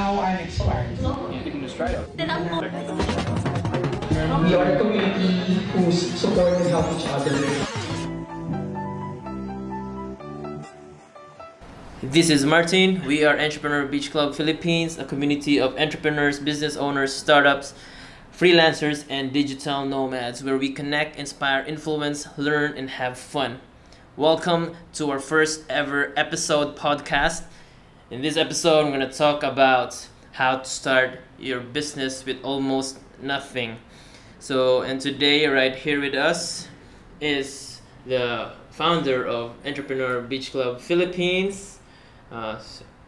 How I'm inspired. You can just try it. We are a community who support and help each other. This is Martin. We are Entrepreneur Beach Club Philippines, a community of entrepreneurs, business owners, startups, freelancers, and digital nomads where we connect, inspire, influence, learn, and have fun. Welcome to our first ever episode podcast. In this episode, I'm going to talk about how to start your business with almost nothing. So, and today, right here with us is the founder of Entrepreneur Beach Club Philippines, uh,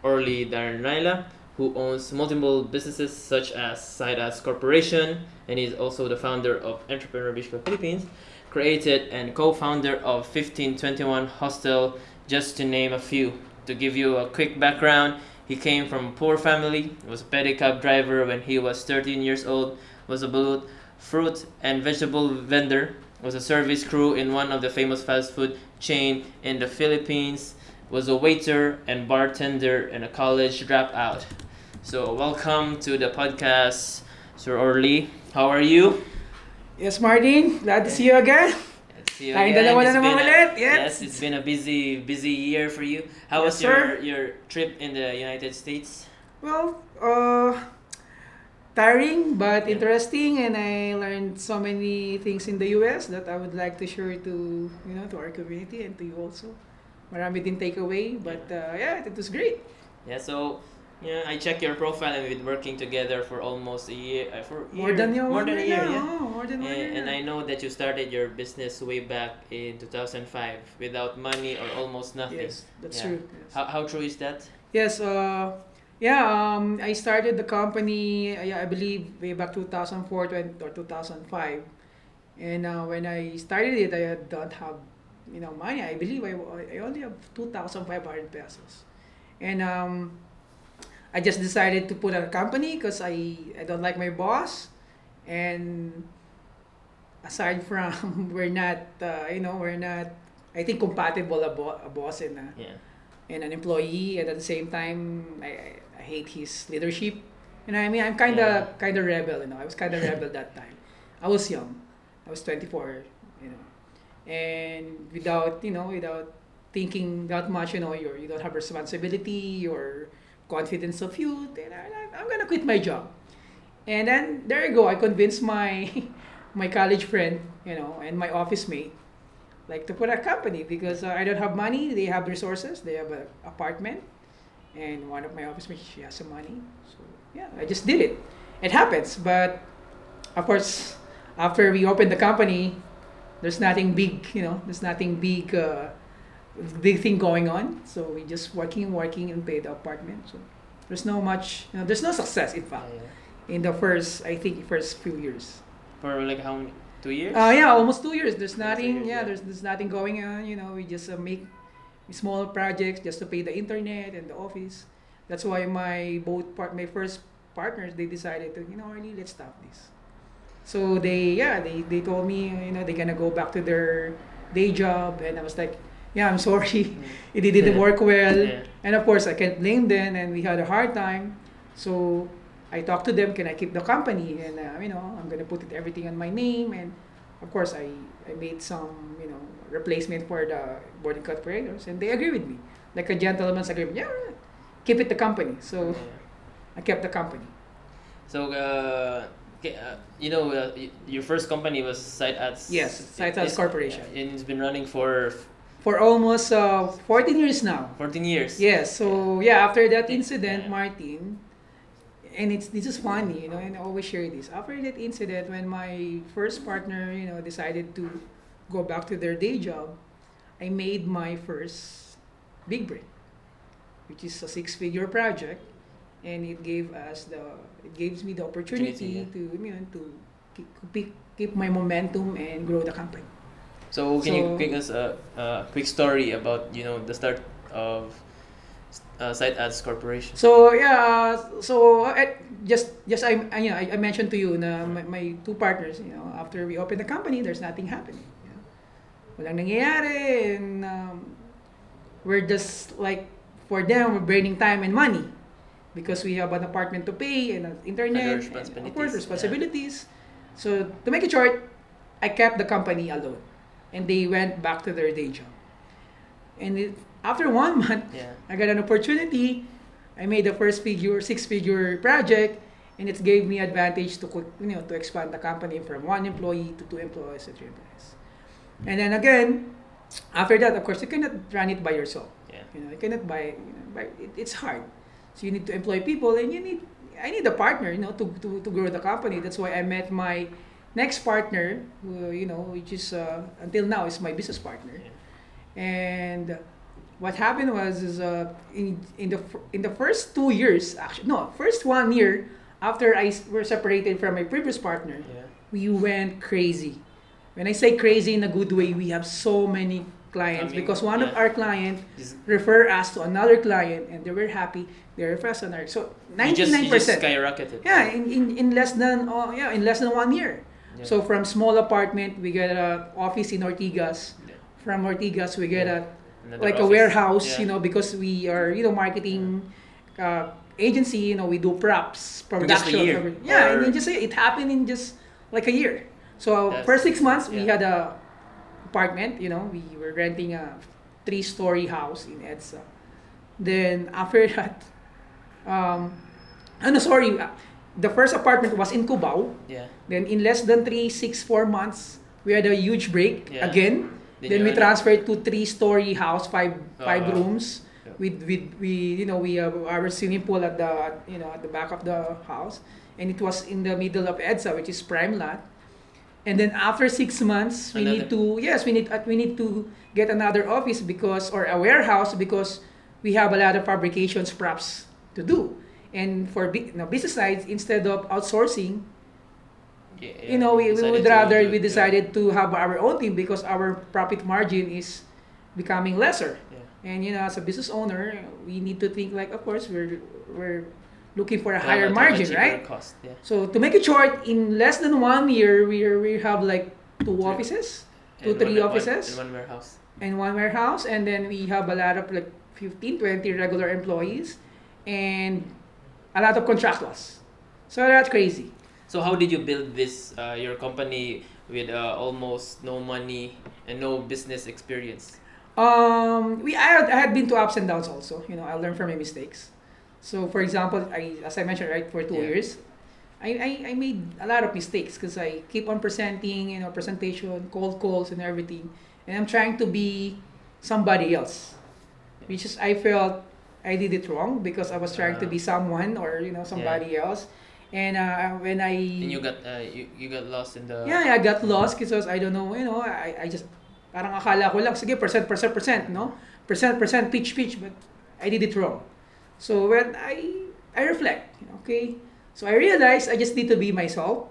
Orly Darnaila, who owns multiple businesses such as Site Ads Corporation, and he's also the founder of Entrepreneur Beach Club Philippines, created and co-founder of 1521 Hostel, just to name a few. To give you a quick background, he came from a poor family, was a pedicab driver when he was 13 years old, was a fruit and vegetable vendor, was a service crew in one of the famous fast food chain in the Philippines, was a waiter and bartender and a college dropout. So welcome to the podcast, Sir Orly. How are you? Yes, Martin. Glad to see you again. You Tayong again. dalawa na It's naman been a- ulit. Yes. yes, it's been a busy, busy year for you. How Yes, was your, sir. your trip in the United States? Well, uh, tiring but interesting, and I learned so many things in the US that I would like to share to you know to our community and to you also. Marami din takeaway, but uh, yeah, it was great. Yeah, so yeah, I checked your profile and we've been working together for almost a year. Uh, for More year- than your more than a year, yeah. oh, more than one And, year. and I know that you started your business way back in 2005 without money or almost nothing. Yes, that's Yeah. true. Yes. How, how true is that? Yes, uh, yeah, um, I started the company, yeah, I believe, way back 2004 to- or 2005. And uh, when I started it, I don't have, you know, money. I believe I, I only have 2,500 pesos. And um, I just decided to put out a company because I, I don't like my boss. And aside from, we're not, uh, you know, we're not, I think, compatible a, bo- a boss and a, Yeah. and an employee. And at the same time I, I, hate his leadership. You know I mean? I'm kind of Yeah. kind of rebel you know. I was kind of rebel that time. I was young. I was 24 you know. And without you know without thinking that much you know you're, you don't have responsibility or confidence of you then I, I'm gonna quit my job and then there you go I convinced my my college friend you know and my office mate like to put a company because uh, I don't have money. They have resources. They have an apartment, and one of my office mates she has some money. So yeah, I just did it. It happens, but of course, after we opened the company, there's nothing big. You know, there's nothing big, uh, big thing going on. So we just working, and working, and pay the apartment. So there's no much. You know, there's no success in fact in the first I think first few years. For like how many? Two years? Uh, yeah, almost two years. There's nothing. years, yeah, yeah. there's there's nothing going on. You know, we just uh, make small projects just to pay the internet and the office. That's why my both part my first partners they decided to you know really let's stop this. So they yeah they they told me you know they're gonna go back to their day job and I was like yeah I'm sorry. It didn't work well. Yeah. and of course I can't blame them and we had a hard time. So I talked to them can I keep the company? And uh, you know I'm gonna put it everything on my name. And of course I, I made some you know replacement for the boarding cut operators and they agree with me. Like a gentleman's agreement. Yeah keep it the company. So Yeah. I kept the company. So, uh, uh, you know, uh, your first company was Site Ads. Yes, Site Ads Corporation. And it's been running for for almost uh, 14 years now 14 years. Yes. So yeah, after that incident, Martin, and it's this is funny, you know, and I always share this. After that incident, when my first partner, you know, decided to go back to their day job, I made my first big break, which is a six-figure project, and it gave us the it gives me the opportunity Opportunity, to you know to keep keep my momentum and grow the company. So, can you So- give us a, a quick story about, you know, the start of uh, Site Ads Corporation? So yeah, so uh, just just I, I you know I, I mentioned to you na my, my two partners, you know, after we opened the company, there's nothing happening. You know? Walang nangyayari and um, we're just like for them we're burning time and money. because we have an apartment to pay and an internet, and responsibilities, of course yeah. responsibilities. So to make it short, I kept the company alone, and they went back to their day job. And it, after one month, Yeah. I got an opportunity. I made the first figure, six-figure project, and it gave me advantage to you know to expand the company from one employee to two employees to three employees. And then again, after that, of course, you cannot run it by yourself. Yeah. You know, you cannot buy. You know, buy it, it's hard. So you need to employ people, and you need. I need a partner, you know, to, to, to grow the company. That's why I met my next partner, who, you know, which is uh, until now is my business partner. And what happened was is uh, in in the in the first two years, actually no, first one year after I were separated from my previous partner, Yeah. we went crazy. When I say crazy in a good way, we have so many clients Coming, because one of our client This- refer us to another client and they were happy. They refer us another. So you just, you just skyrocketed. Yeah, in, in, in less than oh, yeah in less than one year. Yeah. So from small apartment, we get a office in Ortigas. Yeah. From Ortigas, we get a Another like a warehouse, Yeah. you know, because we are you know marketing uh, agency. You know, we do props, In just a production. year, yeah, or- and in just a- it happened in just like a year. So That's- first six months, we had a apartment. You know, we were renting a three-story house in EDSA. Then after that, um, no, sorry, uh, the first apartment was in Cubao. Yeah. Then in less than three, six, four months, we had a huge break Yeah. again. Then Then, we transferred to three-story house, five five Uh, rooms. yeah. With with we you know we have our swimming pool at the you know at the back of the house, and it was in the middle of EDSA, which is prime lot. And then after six months, we need to yes we need uh, we need to get another office because or a warehouse because we have a lot of fabrications props to do. And for you know, business sides, instead of outsourcing, Yeah, you know, we, we would rather we decided to have our own team because our profit margin is becoming lesser. Yeah. And you know, as a business owner, we need to think like, of course, we're we're looking for a higher margin, right? Cost. Yeah. So to make it short, in less than one year, we we have like two offices Two, three one- one- offices? and one warehouse. and one warehouse, and then we have a lot of like 15, 20 regular employees, and a lot of contract contractors. So that's crazy. So how did you build this uh, your company with uh, almost no money and no business experience? Um, we I had, I had been to ups and downs also. You know, I learned from my mistakes. So, for example, I as I mentioned, right, for two Yeah. years, I, I, I made a lot of mistakes because I keep on presenting, you know, presentation, cold calls, and everything, and I'm trying to be somebody else, which is I felt I did it wrong because I was trying to Ah. be someone or you know somebody else, and uh, when I And you got uh, you, you got lost in the yeah, I got lost because I don't know, you know, I, I just, parang akala ko lang, sige, percent, percent, percent, no? Percent, percent, pitch, pitch, but I did it wrong. So when I, I reflect, okay? So I realized I just need to be myself.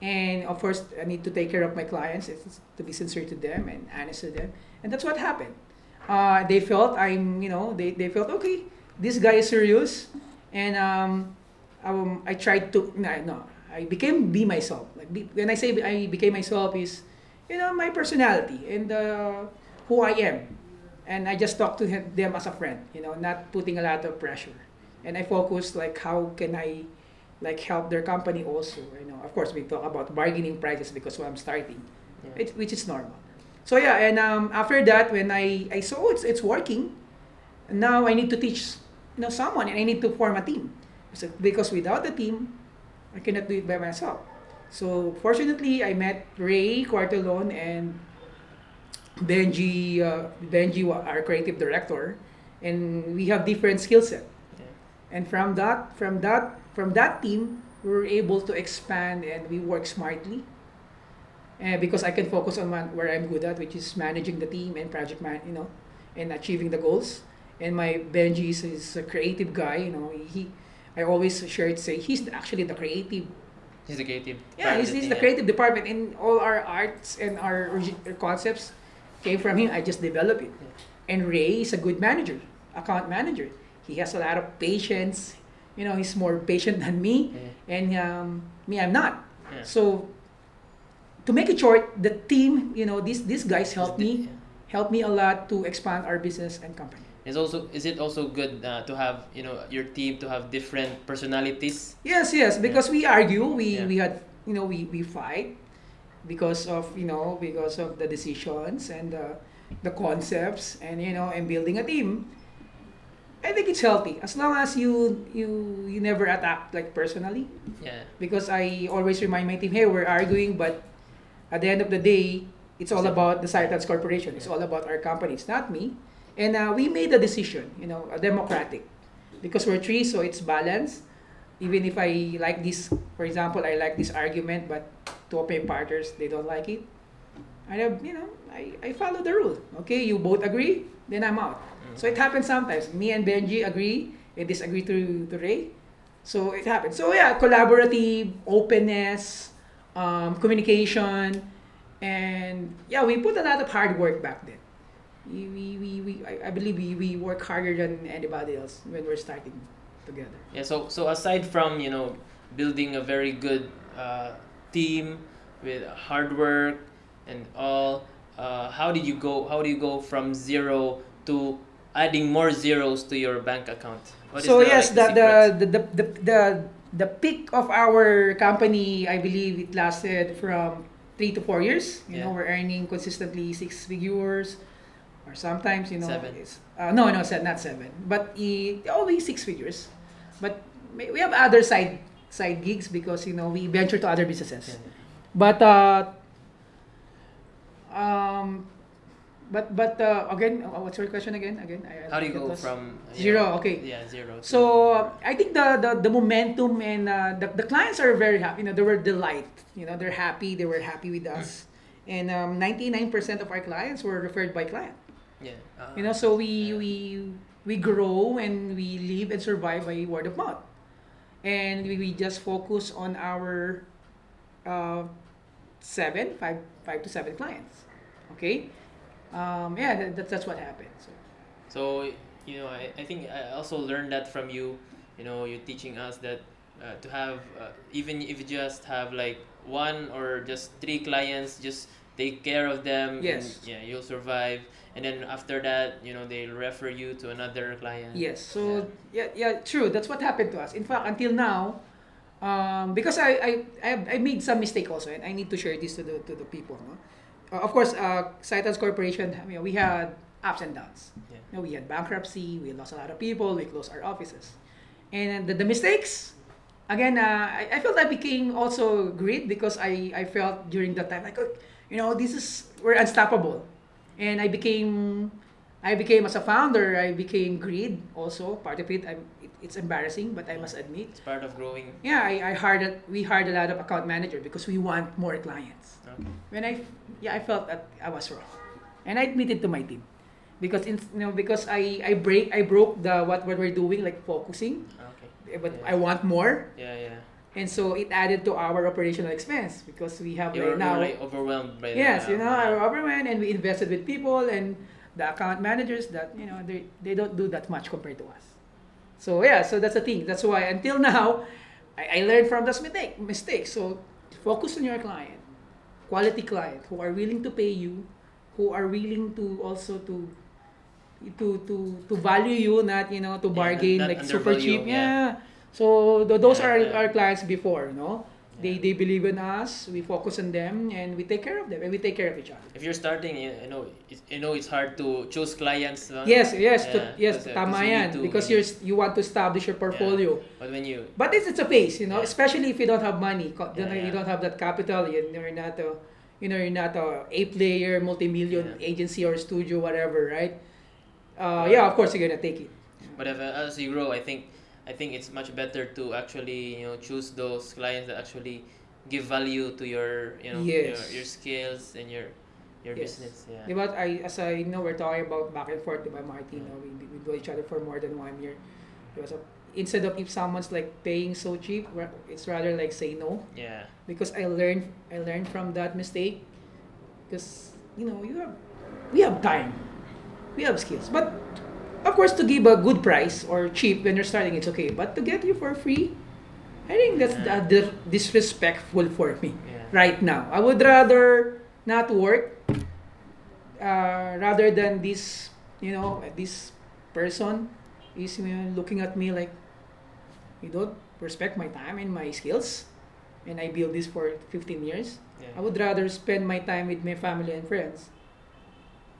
And of course, I need to take care of my clients, it's to be sincere to them and honest to them. And that's what happened. Uh, they felt I'm, you know, they, they felt, okay, this guy is serious. And um, um, I tried to, no, no, I became be myself. Like be, when I say I became myself is, you know, my personality and uh, who I am. And I just talk to him, them as a friend, you know, not putting a lot of pressure. And I focus like how can I like help their company also. You know, of course we talk about bargaining prices because when I'm starting, Yeah. it, which is normal. So yeah, and um, after that, when I, I saw it's it's working, now I need to teach you know someone and I need to form a team. So, because without a team, I cannot do it by myself. So fortunately, I met Ray Quartelon and Benji, uh, Benji, our creative director, and we have different skill set. And from that, from that, from that team, we were able to expand and we work smartly. Uh, because I can focus on man, where I'm good at, which is managing the team and project man, you know, and achieving the goals. And my Benji is, is a creative guy, you know. He, I always share it, say he's actually the creative. He's the creative. Yeah, he's, the he's the creative department, and all our arts and our, our concepts came from him. I just developed it. And Ray is a good manager, account manager. He has a lot of patience. You know, he's more patient than me, Yeah. and um, me, I'm not. Yeah. So, to make it short, the team, you know, these these guys helped me, helped me a lot to expand our business and company. Is also is it also good uh, to have you know your team to have different personalities? Yes, yes, because we argue, we, Yeah. we had, you know, we, we fight because of, you know, because of the decisions and the, the concepts and, you know, and building a team. I think it's healthy as long as you you you never attack like personally Yeah. because I always remind my team, hey, we're arguing, but at the end of the day, it's all about the Site Ads Corporation. It's all about our company. It's not me. And uh, we made a decision, you know, a democratic, because we're three, so it's balanced. Even if I like this, for example, I like this argument, but two of my partners they don't like it. I have, you know, I, I follow the rule. Okay, you both agree, then I'm out. So it happens sometimes. Me and Benji agree and disagree to, to Ray. So it happens. So yeah, collaborative, openness, um, communication, and yeah, we put a lot of hard work back then. We, we, we, we I, I believe we, we work harder than anybody else when we're starting together. Yeah. So so aside from you know building a very good uh, team with hard work and all, uh, how did you go? How do you go from zero to adding more zeros to your bank account? What is so yes, like, the, the, the, the, the, the, the peak of our company, I believe it lasted from three to four years. You know, Yeah. we're earning consistently six figures, or sometimes you know, Seven. uh, no, no, not seven, but i- always six figures. But we have other side side gigs because you know we venture to other businesses. Yeah. But uh, um, but but uh, again, uh, what's your question again? Again, I, I How do you go from Zero, know, okay. Yeah, zero. So uh, I think the, the, the momentum and uh, the, the clients are very happy. You know, they were delight. You know, they're happy. They were happy with us. And um, 99% of our clients were referred by client. yeah. uh, You know, so we yeah. we we grow and we live and survive by word of mouth. And we, we just focus on our uh, seven, five, five to seven clients. Okay? Um, yeah, that, that, that's what happened. So. So you know, I, I think I also learned that from you. You know, you're teaching us that uh, to have uh, even if you just have like one or just three clients, just take care of them. Yes. And, yeah, you'll survive. And then after that, you know, they'll refer you to another client. Yes. So yeah, yeah, true. That's what happened to us. In fact, until now, um, because I, I, I, I made some mistake also, and I need to share this to the to the people. No? Uh, of course, uh, Corporation, you know, we had ups and downs. Yeah. You know, we had bankruptcy. We lost a lot of people. We closed our offices, and the, the mistakes. Again, uh, I, I felt I became also great because I, I felt during that time like, oh, you know, this is we're unstoppable, and I became I became as a founder, I became greed also. Part of it, I'm, it it's embarrassing, but I must admit. It's part of growing. Yeah, I, I hired a, we hired a lot of account manager because we want more clients. Okay. When I yeah, I felt that I was wrong, and I admitted to my team, because in, you know because I I break I broke the what what we're doing like focusing, Okay. but Yeah. I want more, Yeah, yeah. and so it added to our operational expense because we have You like were, now. you were like overwhelmed by Yes, the, you know, our government and we invested with people and the account managers that you know they, they don't do that much compared to us. So yeah, so that's the thing. That's why until now, I, I learned from this mistake mistake. So focus on your client, quality client who are willing to pay you, who are willing to also to to to to value you, not you know to Yeah, bargain not like super cheap. yeah. Yeah. So th- those Yeah, are yeah. our clients before, you know. They, Yeah. they believe in us. We focus on them, and we take care of them, and we take care of each other. If you're starting, you know, it, you know it's hard to choose clients. Yes, yes, Yeah, to, yes, uh, tama because you yan. to- Because you're you want to establish your portfolio. But when you But it's, it's a phase, you know, Yeah. especially if you don't have money, Yeah, you don't have that capital, you- you're not a, you know, you're not a A-player, multi-million Yeah. agency or studio, whatever, right? Uh, yeah, of course you're gonna take it. But if, uh, as you grow, I think I think it's much better to actually you know choose those clients that actually give value to your you know Yes. your, your skills and your your Yes. business. Yeah. I, as I know, we're talking about back and forth, di ba, Martin? no? We, we know each other for more than one year. Di ba, So, instead of if someone's like paying so cheap, it's rather like say no. Yeah. because I learned I learned from that mistake because you know you have we have time we have skills but of course to give a good price or cheap when you're starting it's okay but to get you for free I think that's Yeah. dis- disrespectful for me Yeah. right now I would rather not work uh, rather than this you know this person is you know, looking at me like you don't respect my time and my skills and I built this for 15 years. Yeah. I would rather spend my time with my family and friends.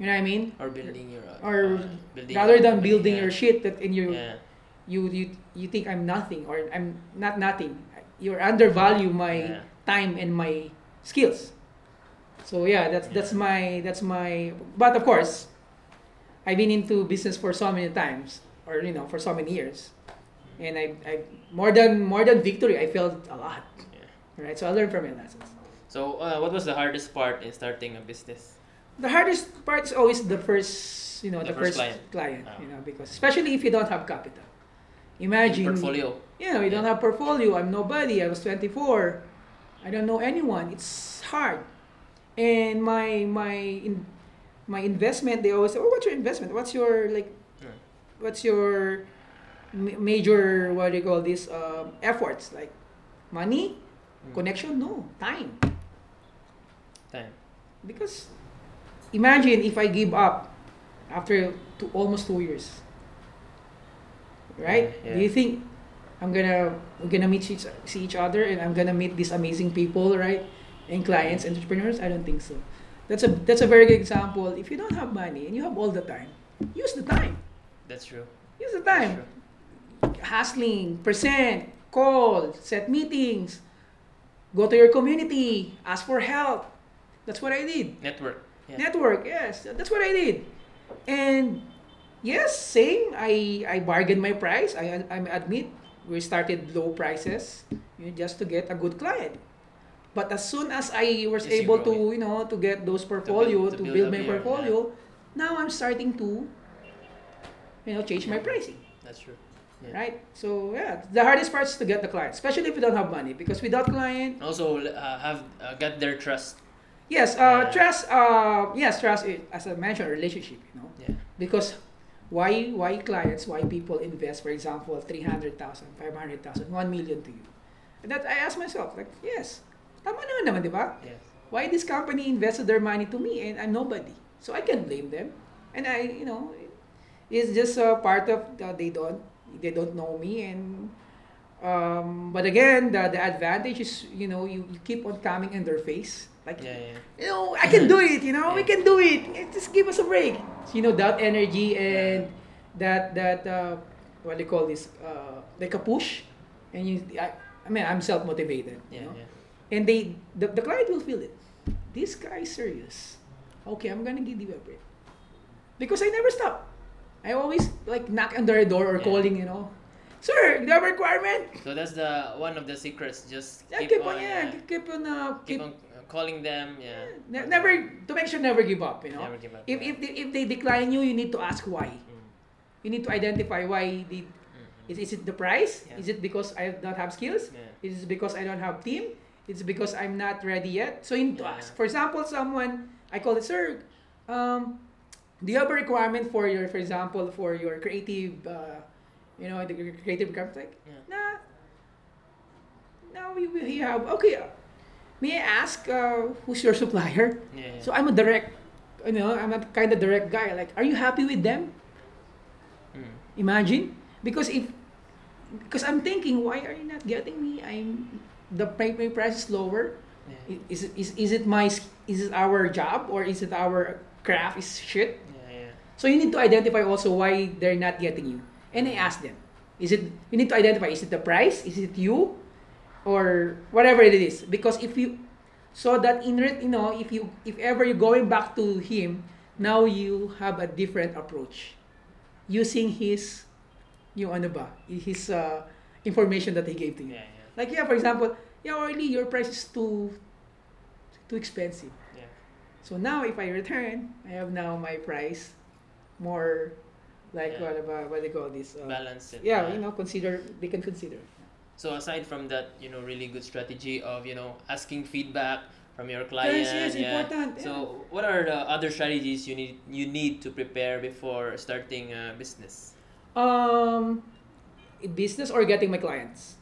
You know what I mean? Or building your. Uh, Or uh, building Rather your than building yeah. your shit that in your Yeah. you you you think I'm nothing or I'm not nothing. You undervalue my Yeah. time and my skills. So yeah, that's that's my that's my. But of course, I've been into business for so many times, or you know, for so many years, and I I more than more than victory, I failed a lot. Yeah. Right, so I learned from my lessons. So, uh, what was the hardest part in starting a business? The hardest part is always the first, you know, The the, first first, client. client, you know, because especially if you don't have capital. Imagine Portfolio. Yeah, we don't have portfolio. I'm nobody. I was 24. I don't know anyone. It's hard. And my my in, my investment, they always say, "Oh, what's your investment? What's your like? Yeah. What's your ma- major what do you call this um, efforts like money, Mm. connection? No, time. Time. Because imagine if I give up after two, almost two years. Right? Yeah, Do you think I'm gonna we're gonna meet each, see each other and I'm gonna meet these amazing people, right? And clients, entrepreneurs? I don't think so. That's a that's a very good example. If you don't have money and you have all the time, use the time. That's true. Use the time. Hustling, present, call, set meetings, go to your community, ask for help. That's what I did. Network. Yeah. Network, yes. That's what I did. And yes, same. I I bargained my price. I I admit we started low prices you know, just to get a good client. But as soon as I was able to, you know, to get those portfolio, to to build build, my portfolio, now I'm starting to, you know, change my pricing, That's true. Yeah. right? So yeah, the hardest part is to get the client, especially if you don't have money, because without client, Also, uh, have uh, get their trust. Yes, uh, Yeah. trust, uh, yes, trust, is, as I mentioned, relationship, you know. Yeah. because why why clients why people invest for example 300,000 500,000 1 million to you and that I ask myself like yes tama naman naman di ba Yes. why this company invested their money to me and I'm nobody so I can blame them and I you know it's just a part of the, they don't they don't know me and um, but again the, the advantage is you know you, you keep on coming in their face like Yeah, yeah. you know, I can do it, you know, we can do it. Eh, Just give us a break. So, you know, that energy and that, that, uh, what do you call this, uh, like a push. And you, I, I mean, I'm self-motivated, Yeah, you know. yeah. And they, the, the client will feel it. This guy is serious. Okay, I'm gonna give you a break. Because I never stop. I always like knock on their door or Yeah. calling, you know. Sir, do you have a requirement? So that's the one of the secrets. Just Yeah, keep, keep, on, on, yeah, uh, keep on, uh, keep keep, on calling them. Yeah. ne- never, to make sure never give up, you know. Never give up. If, yeah. if, they, if they decline you, you need to ask why. Mm, You need to identify why they, mm, is, is it the price? Yeah. Is it because I don't have skills? Yeah. Is it because I don't have team? It's because I'm not ready yet? So you need to ask. For example, someone, I call it, sir, um, do you have a requirement for your, for example, for your creative, uh, you know, the creative? Like, Yeah. nah. No, we, we have, okay, may I ask uh, who's your supplier? Yeah. So I'm a direct, you know, I'm a kind of direct guy. Like, are you happy with them? Mm. Imagine, because if, because I'm thinking, why are you not getting me? I'm the pay price is lower. Yeah. Is it is, is it my is it our job or is it our craft is shit? Yeah, yeah. So you need to identify also why they're not getting you, and I ask them, is it you need to identify is it the price, is it you, or whatever it is? Because if you, so that in you know if you if ever you're going back to him, now you have a different approach, using his, yung ano ba, his uh, information that he gave to you. Yeah, yeah. Like yeah, for example, yeah, Orly, your price is too, too expensive. Yeah. So now if I return, I have now my price more like Yeah. what about what they call this? Uh, Balance it. yeah, you know, consider they can consider. So aside from that, you know, really good strategy of you know asking feedback from your client. Yes, yes, yeah. important. So what are the other strategies you need you need to prepare before starting a business? um, business or getting my clients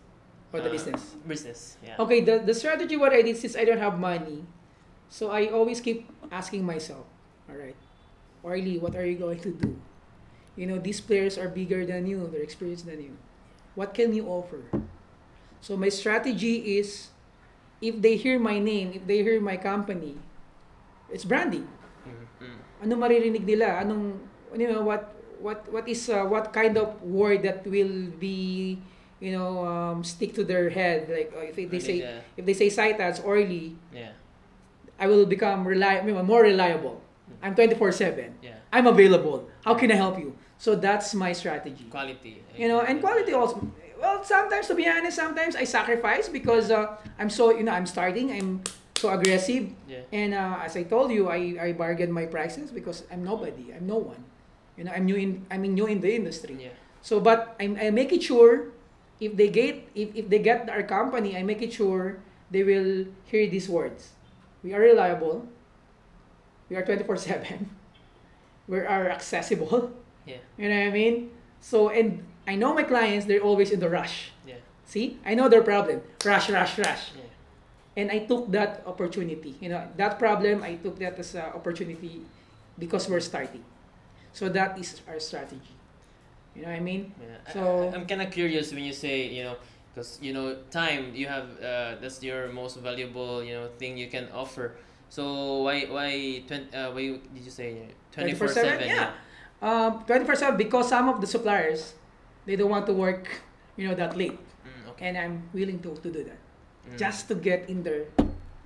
or the Uh, business. Business. Yeah. Okay, the the strategy what I did since I don't have money, so I always keep asking myself, all right, Orly, what are you going to do? you know these players are bigger than you they're experienced than you what can you offer so my strategy is if they hear my name if they hear my company it's branding. Mm-hmm. ano maririnig nila? Anong you know what what what is uh, what kind of word that will be you know um, stick to their head? Like uh, if they say yeah. if they say sight ads orally yeah, I will become reliable more reliable. I'm 24/7 yeah, I'm available. How can I help you? So that's my strategy. Quality. you know and quality also well sometimes to be honest sometimes I sacrifice because uh, I'm so you know I'm starting I'm so aggressive. Yeah, and uh, as I told you I, I bargain my prices because I'm nobody I'm no one. You know I'm new in I'm new in the industry. Yeah, so but I, I make it sure if they get if, if they get our company I make it sure they will hear these words. We are reliable. We are 24/7 we are accessible. Yeah, you know what I mean? So and I know my clients they're always in the rush yeah, see I know their problem rush rush rush yeah. and I took that opportunity. You know, that problem I took that as an opportunity because we're starting. So that is our strategy. You know what I mean? Yeah, So- I, am kind of curious when you say you know, because you know time you have uh, that's your most valuable you know thing you can offer. So why why twen- uh, why did you say twenty four seven? Yeah. Um, 24/7 because some of the suppliers they don't want to work, you know, that late, Mm, okay. and I'm willing to, to do that Mm. just to get in their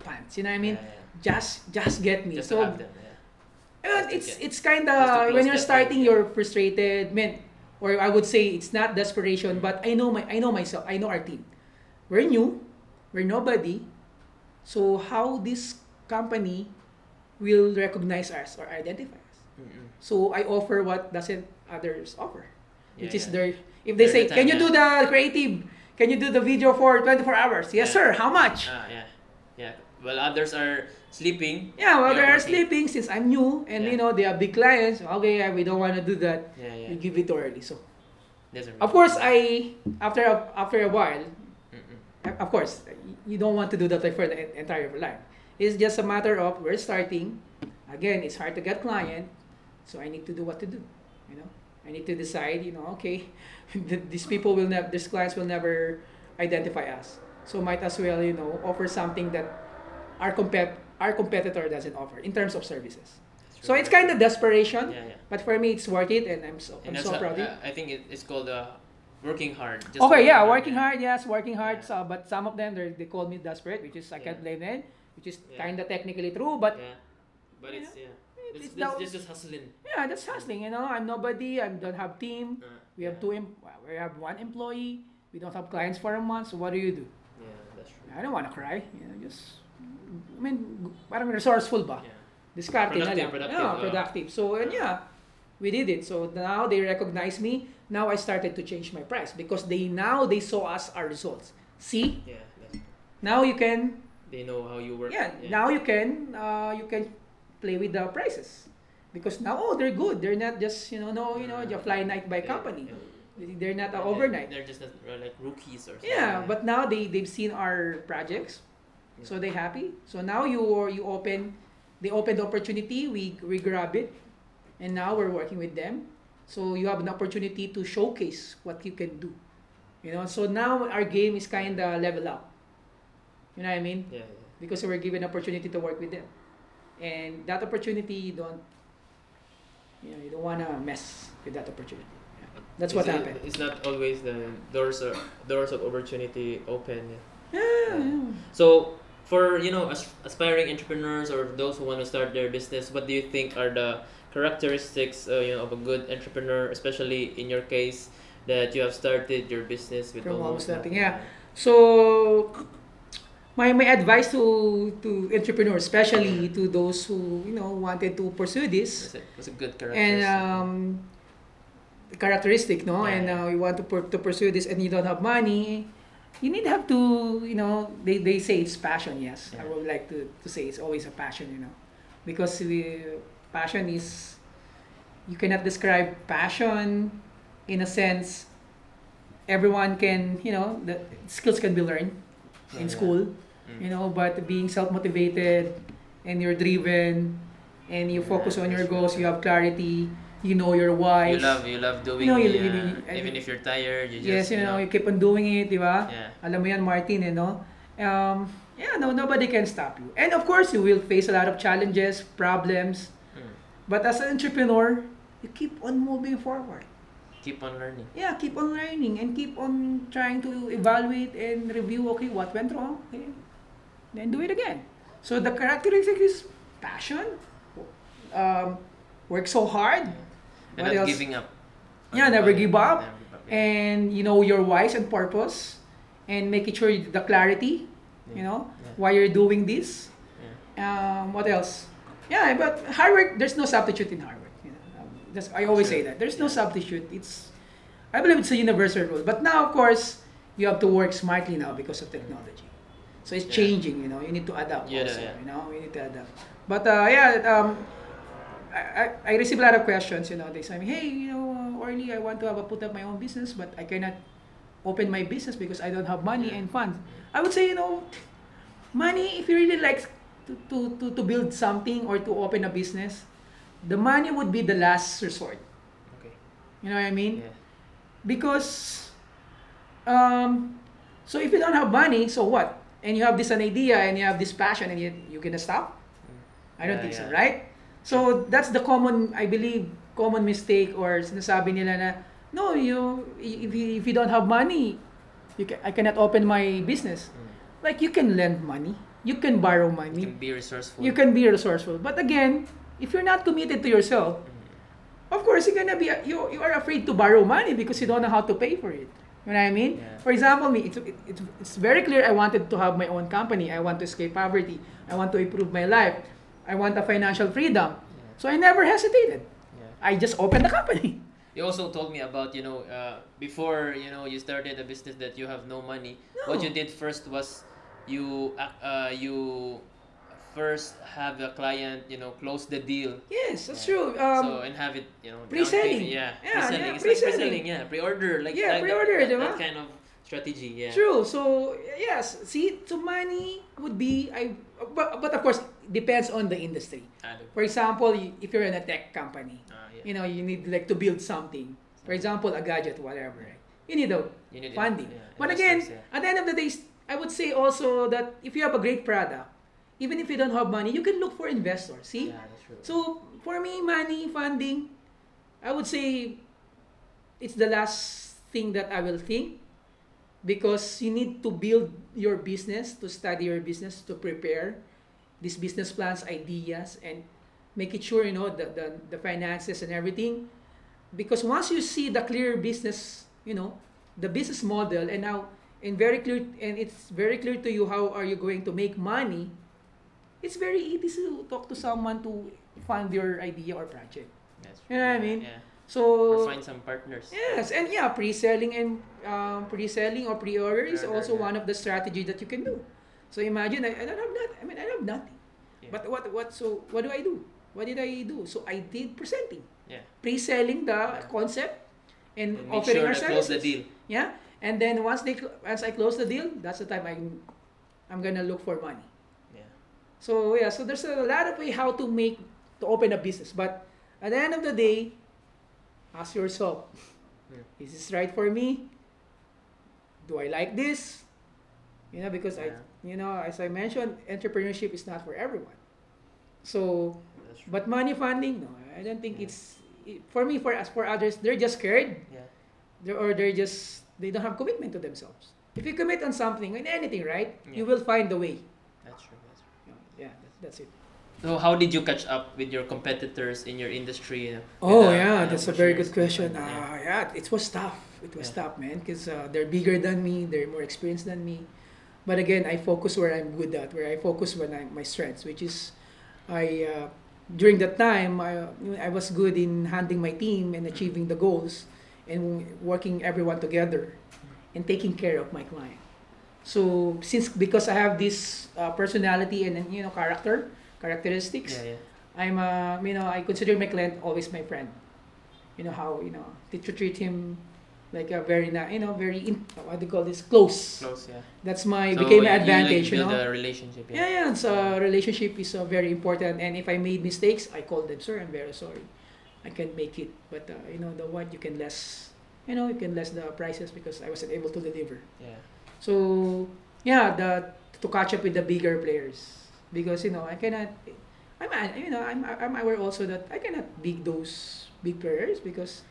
pants. You know what I mean? Yeah, yeah. Just just get me. Just so them. Yeah. It's get- it's kind of when you're starting you're frustrated man or I would say it's not desperation but I know my I know myself I know our team we're new we're nobody so how this company will recognize us or identify us Mm-mm. so I offer what doesn't others offer which is their if they say can you yeah. do the creative can you do the video for 24 hours yes Yeah. sir how much Ah, yeah, yeah. While others are sleeping. yeah well you're they're working. sleeping since I'm new and you know they are big clients okay yeah, we don't want to do that Yeah, yeah. you give it too early. So Doesn't of course I after a, after a while, Mm-mm. of course you don't want to do that like for the entire life. It's just a matter of we're starting. Again, it's hard to get client, so I need to do what to do. You know, I need to decide. You know, okay, these people will never, these clients will never identify us. So might as well you know offer something that our compet our competitor doesn't offer in terms of services. So it's kind of desperation, Yeah, yeah. but for me it's worth it, and I'm so And I'm so proud. of it. uh, I think it, it's called uh, working hard. Just Okay, yeah, working hard, yes, working hard. Yeah. So, but some of them, they they call me desperate, which is I can't blame them, which is kind of technically true. But Yeah, but it's yeah. it's It's, now- it's just just hustling. yeah, that's hustling. You know, I'm nobody. I don't have team. Uh, We have two. Em- we have one employee. We don't have clients for a month. So what do you do? Yeah, that's true. I don't want to cry. You know, just I mean, parang resourceful ba? Yeah. Discarte na Productive, lang. productive, Yeah, productive. So, and yeah, we did it. So now they recognize me. Now I started to change my price because they now they saw us our results. See, Yeah, that's, now you can they know how you work. yeah, now you can uh, you can play with the prices because now oh they're good. They're not just you know no you know just fly night by company. they're not uh, overnight. They're just like rookies or something. yeah but now they they've seen our projects so they're happy. So now you you open they open the opportunity we we grab it and now we're working with them. So you have an opportunity to showcase what you can do you know? So now our game is kind of level up. You know what i mean? Yeah, yeah. because we're given opportunity to work with them. And that opportunity, you don't, you know, you don't want to mess with that opportunity. Yeah. That's what happened. It's not always the doors of doors of opportunity open. Yeah. Yeah. So for you know as, aspiring entrepreneurs or those who want to start their business, what do you think are the characteristics uh, you know of a good entrepreneur, especially in your case that you have started your business with From almost nothing? yeah. So, my, my advice to, to entrepreneurs, especially to those who, you know, wanted to pursue this, That's a, that's a good characteristic. and um, characteristic, no? Yeah. And uh, you want to, to pursue this and you don't have money, you need to have to, you know, they, they say it's passion, yes. I would like to, to say it's always a passion, you know. Because we, passion is, you cannot describe passion in a sense, everyone can, you know, the skills can be learned Yeah, in school Mm. you know but being self-motivated and you're driven and you focus on your goals you have clarity you know your why. You love you love doing know, you- yeah, you- you- even if you're tired, you yes, just you know, you keep on doing it, di ba? yeah. Alam mo yan, Martin, eh, no? Um, yeah, no, nobody can stop you. And of course, you will face a lot of challenges, problems. Mm. But as an entrepreneur, you keep on moving forward. Keep on learning. Yeah, keep on learning and keep on trying to evaluate and review, okay, what went wrong? Okay. Then do it again. So the characteristic is passion, um, work so hard, And What not else? giving up. Yeah, never give up. Never give up, yeah. and you know your wise and purpose, and making sure the clarity, you know, Yeah. why you're doing this. Yeah. Um, what else? Yeah, but hard work. There's no substitute in hard work. That's, I always say that there's no substitute. It's, I believe it's a universal rule. But now, of course, you have to work smartly now because of technology. So it's Yeah. changing. You know, you need to adapt Yeah, also. yeah. You know, you need to adapt. But uh, yeah, um, I, I, I receive a lot of questions. You know, they say, "Hey, you know, uh, Orly, I want to have a put up my own business, but I cannot open my business because I don't have money and funds." I would say, you know, money. If you really like to, to, to, to build something or to open a business, the money would be the last resort. Okay. You know what I mean? Yeah. Because, um, so if you don't have money, so what? And you have this an idea and you have this passion and you you gonna stop? I don't Yeah, think so, right? So that's the common, I believe, common mistake or sinasabi nila na, no, you if you, if you don't have money, you can, I cannot open my business. Mm. Like you can lend money, you can borrow money. You can be resourceful. you can be resourceful. But again, if you're not committed to yourself, of course you're gonna be you you are afraid to borrow money because you don't know how to pay for it. You know what I mean? Yeah. For example, me, it's, it, it's, it's very clear I wanted to have my own company. I want to escape poverty. I want to improve my life. I want a financial freedom. Yeah. So I never hesitated. Yeah. I just opened the company. You also told me about you know uh, before you know you started a business that you have no money. What you did first was you uh, uh, you first have a client you know close the deal. Yes, that's Yeah. true. Um, so and have it you know pre-selling. Yeah, Yeah, pre-selling. yeah, it's pre-selling. like pre-selling. Yeah, pre-order. Like Yeah, like pre-order, That, diba? that kind of strategy. Yeah. True. So yes, see, so money would be I, but, but of course depends on the industry. Ah, For example, if you're in a tech company, ah, yeah. you know, you need like to build something. For example, a gadget, whatever. Right? You need a You need it, funding. yeah, but again, yeah. at the end of the day, I would say also that if you have a great product, even if you don't have money, you can look for investors. See? Yeah, that's true. So for me, money, funding, I would say it's the last thing that I will think because you need to build your business, to study your business, to prepare these business plans, ideas, and make it sure you know the, the, the finances and everything. Because once you see the clear business, you know, the business model, and now and very clear and it's very clear to you how are you going to make money it's very easy to talk to someone to fund your idea or project. That's true. You know what I mean? Yeah. So Or find some partners. yes, and yeah, pre-selling and um, pre-selling or pre-order is also yeah. one of the strategy that you can do. So imagine I, I don't have nothing. I mean I have nothing. Yeah. But what what so what do I do? What did I do? So I did presenting, Yeah. pre-selling the Yeah. concept, and, And offering sure our to close the deal. Yeah, and then once they cl- once I close the deal, that's the time I'm I'm gonna look for money. Yeah. So yeah, so there's a lot of way how to make to open a business, but at the end of the day, ask yourself, Yeah. is this right for me? Do I like this? You know, because Yeah. I, you know, as I mentioned, entrepreneurship is not for everyone. So, but money funding, no, I don't think it's it- for me. For as for others, they're just scared, Yeah. they're, or they're just they don't have commitment to themselves. If you commit on something, on anything, right, you will find the way. That's true. That's true. You know, Yeah, that's, it. So how did you catch up with your competitors in your industry? you know, Oh uh, yeah, uh, that's a very good question. Yeah. Uh, yeah, it was tough. It was Yeah. tough, man, because uh, they're bigger than me. They're more experienced than me. But again, I focus where I'm good at, where I focus when I'm my strengths, which is, I uh, during that time I I was good in handling my team and achieving the goals, and working everyone together, and taking care of my client. So since because I have this uh, personality and you know character characteristics, Yeah, yeah. I'm uh, you know I consider my client always my friend. You know how you know to to treat him like a very na you know very in, what do you call this close. Close, yeah. That's my So became my advantage. You, You, like, build know. a relationship. Yeah, yeah. So relationship is uh, very important, and if I made mistakes, I call them, sir. I'm very sorry. I can make it. But uh, you know, the what you can less, you know, you can less the prices because I wasn't able to deliver. Yeah. So yeah, the to catch up with the bigger players because you know I cannot. I'm you know I'm I'm aware also that I cannot beat those big players because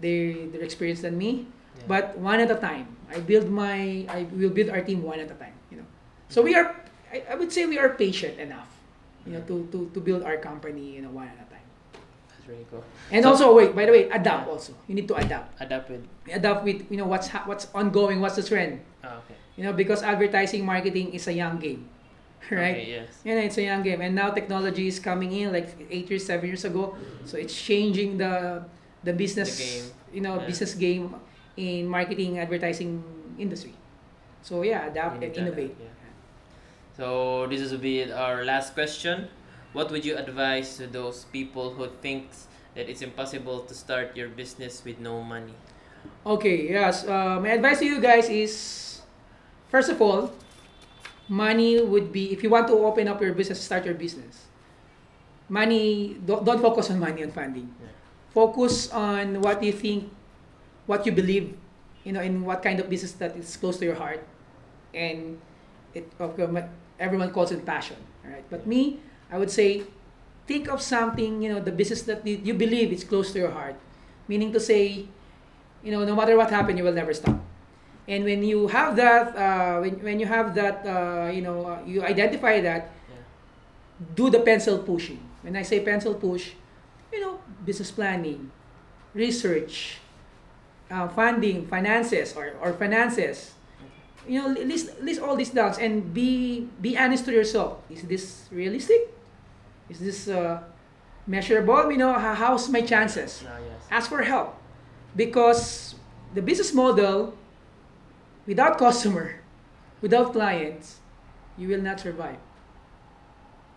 they they're experienced than me. Yeah. But one at a time. I build my I will build our team one at a time. You know. So we are I, I would say we are patient enough. You know to, to, to build our company you know one at a time. Cool. And So- also wait by the way adapt also. You need to adapt. Adapt with. Adapt with you know what's ha- what's ongoing. What's the trend. Ah, okay. You know, because advertising marketing is a young game, right? Okay, yes. You know, it's a young game, and now technology is coming in like eight years, seven years ago. So it's changing the the business, The game. you know, Yeah. business game in marketing advertising industry. So yeah, adapt and innovate. adapt, yeah. So this will be our last question. What would you advise to those people who thinks that it's impossible to start your business with no money? Okay, yes. Uh, my advice to you guys is, first of all, money would be if you want to open up your business, start your business. Money, don't, don't focus on money and funding. Yeah. Focus on what you think, what you believe, you know, in what kind of business that is close to your heart, and it okay, ma- everyone calls it passion, all right? But me, I would say, think of something, you know, the business that you, believe is close to your heart, meaning to say, you know, no matter what happened, you will never stop. And when you have that, uh, when, when you have that, uh, you know, uh, you identify that, Yeah. do the pencil pushing. When I say pencil push, you know, business planning, research, uh, funding, finances, or, or finances. You know, list, list all these down and be be honest to yourself. Is this realistic? Is this uh, measurable? You know, how, how's my chances? Ah, yes. ask for help because the business model without customer without clients you will not survive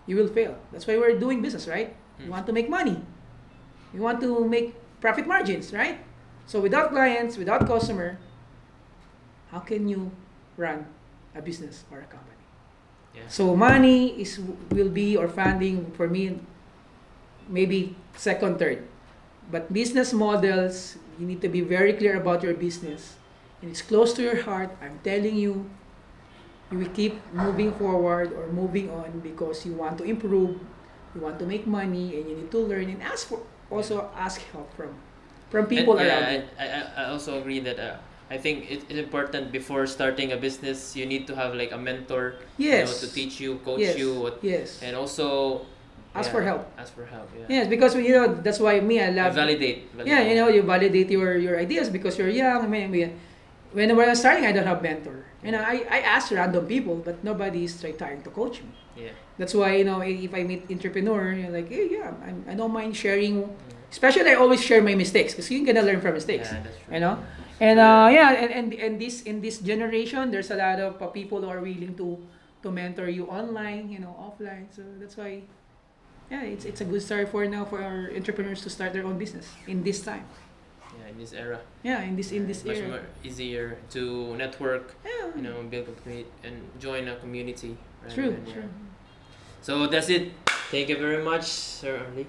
you will fail that's why we're doing business right Mm. want to make money we want to make profit margins right so without clients without customer how can you run a business or a company Yeah. so money is will be or funding for me maybe second third. But business models you need to be very clear about your business. And it's close to your heart i'm telling you you will keep moving forward or moving on because you want to improve you want to make money and you need to learn and ask for also ask help from from people And, around yeah, you. I, I, I also agree that uh, I think it's important before starting a business you need to have like a mentor you know, to teach you, coach yes you, what, yes and also ask yeah, for help Ask for help. Yeah. yes because you know that's why me i love validate, validate. Yeah, you know, you validate your, your ideas because you're young. I mean, when when I was starting, I don't have mentor. You know, I, I ask random people, but nobody is try- trying to coach me. Yeah. That's why, you know, if I meet entrepreneur, you're like, hey, yeah, I'm, I don't mind sharing. Mm. Especially, I always share my mistakes because you're gonna learn from mistakes. Yeah, that's true. You know, and uh, yeah, and, and and this in this generation, there's a lot of uh, people who are willing to to mentor you online, you know, offline. So that's why, yeah, it's it's a good start for now for our entrepreneurs to start their own business in this time. Yeah, in this era. Yeah, in this in this much era. more easier to network, Yeah, you know, build a community and join a community. true, yeah. true. So that's it. Thank you very much, Sir Orly.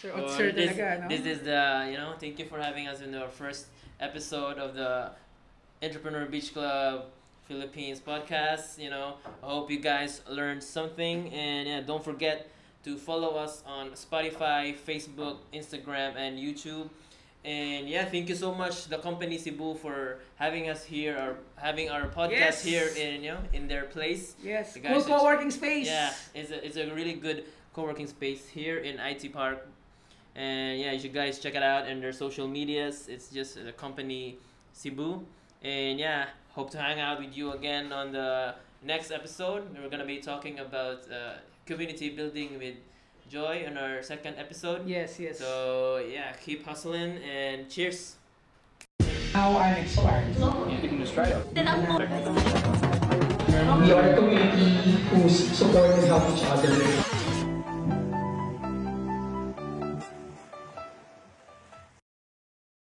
Sir, So, sir this, talaga, no? this is the you know thank you for having us in our first episode of the Entrepreneur Beach Club Philippines podcast. You know I hope you guys learned something and yeah, don't forget to follow us on Spotify, Facebook, Instagram, and YouTube. And yeah, thank you so much the company Cebu for having us here or having our podcast Yes. here in you know in their place. yes, cool co-working space. Yeah, it's a, it's a really good co-working space here in IT Park. And yeah, you should guys check it out and their social medias. It's just the company Cebu. And yeah, hope to hang out with you again on the next episode. We're gonna be talking about uh, community building with Joy on our second episode. Yes, yes. So yeah, keep hustling and cheers. now I'm inspired. You can just try it. We are a community who support and help each other.